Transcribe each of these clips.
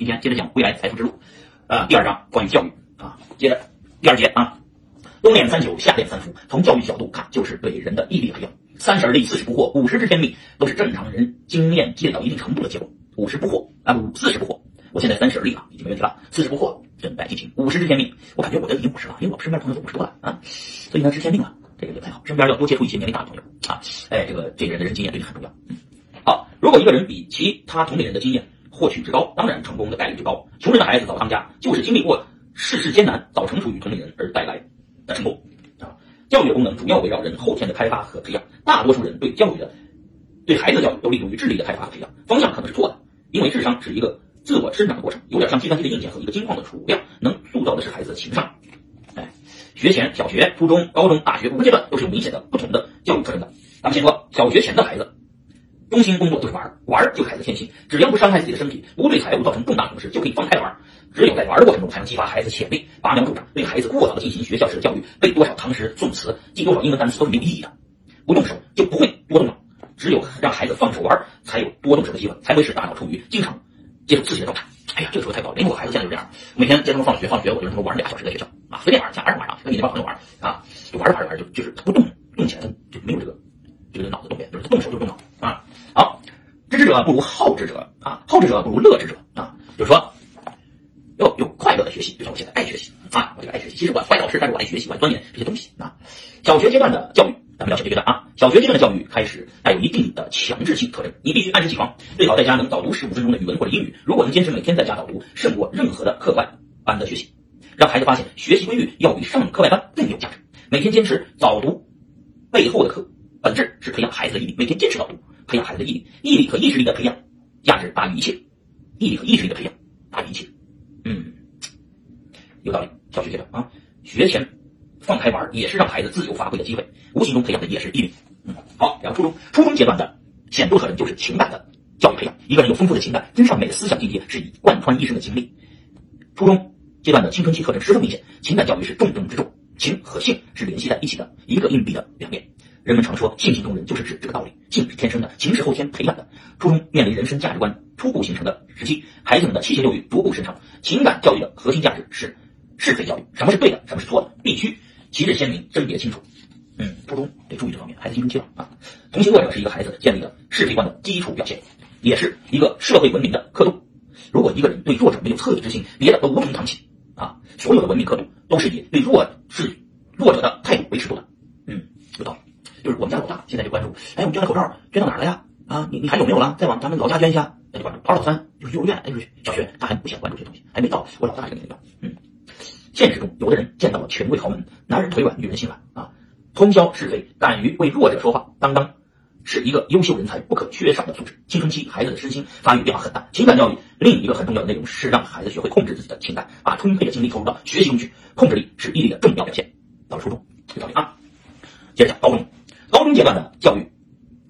今天接着讲未来财富之路，呃，第二章关于教育啊，接着第二节啊，冬练三九，夏练三伏，从教育角度看，就是对人的毅力培养。三十而立，四十不惑，五十知天命，都是正常人经验积累到一定程度的结果。五十不惑啊，五四十不惑，我现在三十而立啊，已经没问题了。四十不惑，正在进行。五十知天命，我感觉我的已经五十了，因为我身边朋友都五十多了啊，所以呢，知天命了，这个也不太好。身边要多接触一些年龄大的朋友啊，哎，这个这个人的人经验对你很重要。嗯，好，如果一个人比其他同龄人的经验获取之高，当然成功的概率就高。穷人的孩子早当家，就是经历过世事艰难，早成熟于同龄人而带来的成功啊。教育的功能主要围绕人后天的开发和培养。大多数人对教育的、对孩子的教育都立足于智力的开发和培养，方向可能是错的。因为智商是一个自我生长的过程，有点像计算机的硬件和一个金矿的储量，能塑造的是孩子的情商。哎，学前、小学、初中、高中、大学五个阶段都是有明显的不同的教育特征的。咱们先说小学前的孩子，中心工作就是玩儿，玩儿就是孩子天性，只要不伤害自己的身体，不对财务造成重大损失，就可以放开玩儿。只有在玩儿的过程中，才能激发孩子潜力，拔苗助长。对孩子过早的进行学校式的教育，背多少唐诗宋词，记多少英文单词都是没有意义的。不动手就不会多动脑，只有让孩子放手玩儿，才有多动手的机会，才会使大脑处于经常接受刺激的状态。哎呀，这个说的太高了，连我孩子现在就这样，每天接他们放学，放学我就让他们玩俩小时在学校啊，随便玩，想玩什么玩，跟你那帮朋友玩啊，就玩着玩着玩着就就是他不动动起来，他就没有这个这个脑子动变，就是他动手就动脑啊。好，知之者不如好之者啊，好之者不如乐之者啊，就是说要有快乐的学习，就像我现在爱学习啊，我这个爱学习，其实我坏老师，但是我爱学习，我爱钻研这些东西啊。小学阶段的教育。咱们聊小学阶段啊，小学阶段的教育开始带有一定的强制性特征，你必须按时起床，最好在家能早读十五分钟的语文或者英语。如果能坚持每天在家早读，胜过任何的课外班的学习。让孩子发现学习规律要比上课外班更有价值。每天坚持早读背后的课，本质是培养孩子的毅力。每天坚持早读，培养孩子的毅力，毅力和意志力的培养，价值大于一切。毅力和意志力的培养大于一切。嗯，有道理。小学阶段啊，学前。放开玩也是让孩子自由发挥的机会，无形中培养的也是毅力。嗯，好，然后初中。初中阶段的显著特征就是情感的教育培养。一个人有丰富的情感，真善美的思想境界，是以贯穿一生的经历。初中阶段的青春期特征十分明显，情感教育是重中之重，情和性是联系在一起的，一个硬币的两面。人们常说性情中人，就是指这个道理。性是天生的，情是后天培养的。初中面临人生价值观初步形成的时期，孩子们的七情六欲逐步生成。情感教育的核心价值是是非教育，什么是对的，什么是错的，必须。旗帜鲜明，甄别清楚。嗯，初中得注意这方面，孩子青春期了啊。同情弱者是一个孩子建立的是非观的基础表现，也是一个社会文明的刻度。如果一个人对弱者没有恻隐之心，别的都无从谈起啊。所有的文明刻度都是以对弱势弱者的态度为尺度的。嗯，有道理。就是我们家老大现在就关注，哎，我们捐口罩捐到哪了呀？啊，你你还有没有了？再往咱们老家捐一下，那就关注。二老三就是幼儿园，就是小学，他还不想关注这些东西，还没到我老大这个年龄段。嗯。现实中，有的人见到了权贵豪门，男人腿软，女人心软啊，通宵是非，敢于为弱者说话，当当是一个优秀人才不可缺少的素质。青春期孩子的身心发育变化很大，情感教育另一个很重要的内容是让孩子学会控制自己的情感，把充沛的精力投入到学习中去。控制力是毅力的重要表现。到了初中，有道理啊。接着讲高中，高中阶段的教育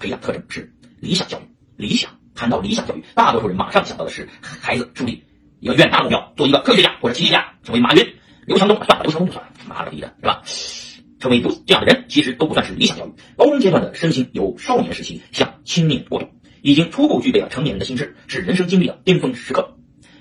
培养特征是理想教育。理想，谈到理想教育，大多数人马上想到的是孩子树立一个远大目标，做一个科学家或者企业家，成为马云。刘强东算了，刘强东就算了，妈了个逼的，是吧？成为这样的人，其实都不算是理想教育。高中阶段的身心由少年时期向青年过渡，已经初步具备了成年人的心智，是人生经历的巅峰时刻。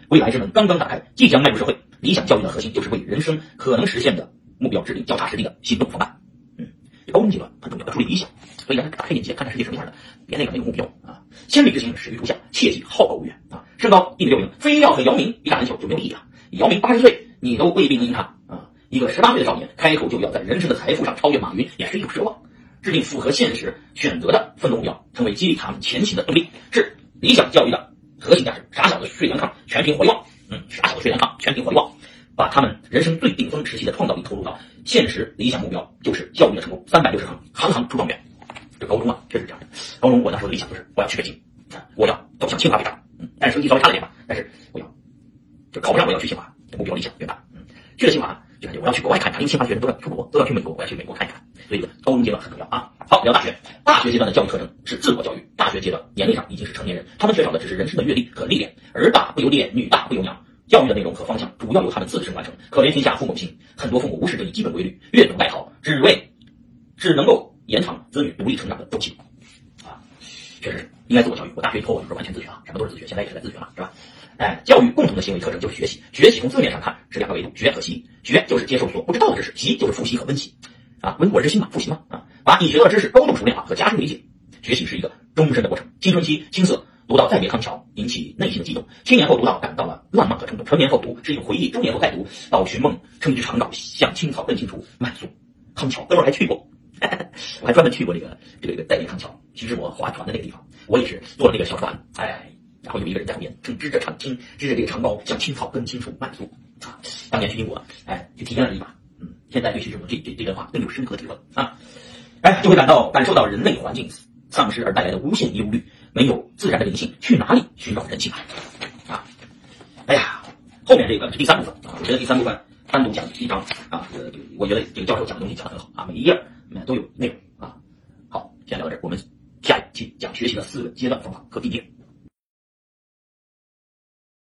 未来之门刚刚打开，即将迈入社会。理想教育的核心就是为人生可能实现的目标制定脚踏实地的行动方案。嗯，高中阶段很重要，要树立理想，所以让他打开眼界，看看世界什么样的，别那个没有目标啊。千里之行，始于足下，切记好高骛远啊。身高一米六零，非要和姚明比打篮球就没有意义了。姚明八十岁。你都未必能赢他啊！一个十八岁的少年开口就要在人生的财富上超越马云，也是一种奢望。制定符合现实选择的奋斗目标，成为激励他们前行的动力，是理想教育的核心价值。傻小子睡凉炕，全凭火力旺。嗯，傻小子睡凉炕，全凭火力旺。把他们人生最顶峰时期的创造力投入到现实理想目标，就是教育的成功。三百六十行，行行出状元。这高中啊，确实这样的。高中我那时候的理想就是我要去北京，我要走向清华北大。嗯，但是成绩稍微差了点吧，但是我要就考不上，我要去清华。目标理想远大，嗯，去了清华就感觉我要去国外看看，因为清华学生都要出国，都要去美国，我要去美国看一看，所以高中阶段很重要啊。好，聊大学，大学阶段的教育特征是自我教育。大学阶段年龄上已经是成年人，他们缺少的只是人生的阅历和历练。儿大不由爹，女大不由娘，教育的内容和方向主要由他们自身完成。可怜天下父母心，很多父母无视这一基本规律，越俎代庖，只为只能够延长子女独立成长的周期。啊，确实是应该自我教育。我大学以后我就是完全自学啊，什么都是自学，现在也是在自学嘛，是吧？哎，教育共同的行为特征就是学习。学习从字面上看是两个维度，学和习。学就是接受所不知道的知识，习就是复习和温习。啊，温故而知新嘛，复习嘛。啊，把你学到的知识高度熟练化和加深理解。学习是一个终身的过程。青春期青涩，读到《再别康桥》，引起内心的激动；青年后读到，感到了浪漫和冲动；成年后读，是一种回忆；中年后再读到寻梦，称之长稿，向青草更青除，满足康桥。哥们儿还去过，我还专门去过这个这个这个再别康桥。其实我划船的那个地方，我也是坐了那个小船，哎。然后有一个人在后面正支着长青，支着这个长篙，向青草更青处漫溯啊！当年去英国，哎，就体验了一把。嗯，现在对徐志摩这这这段话更有深刻体会啊！哎，就会感到感受到人类环境丧失而带来的无限忧虑，没有自然的灵性，去哪里寻找人性啊？啊！哎呀，后面这个是第三部分啊，我觉得第三部分单独讲一章啊，呃，我觉得这个教授讲的东西讲的很好啊，每一页都有内容啊。好，先聊到这儿，我们下一期讲学习的四个阶段方法和地点。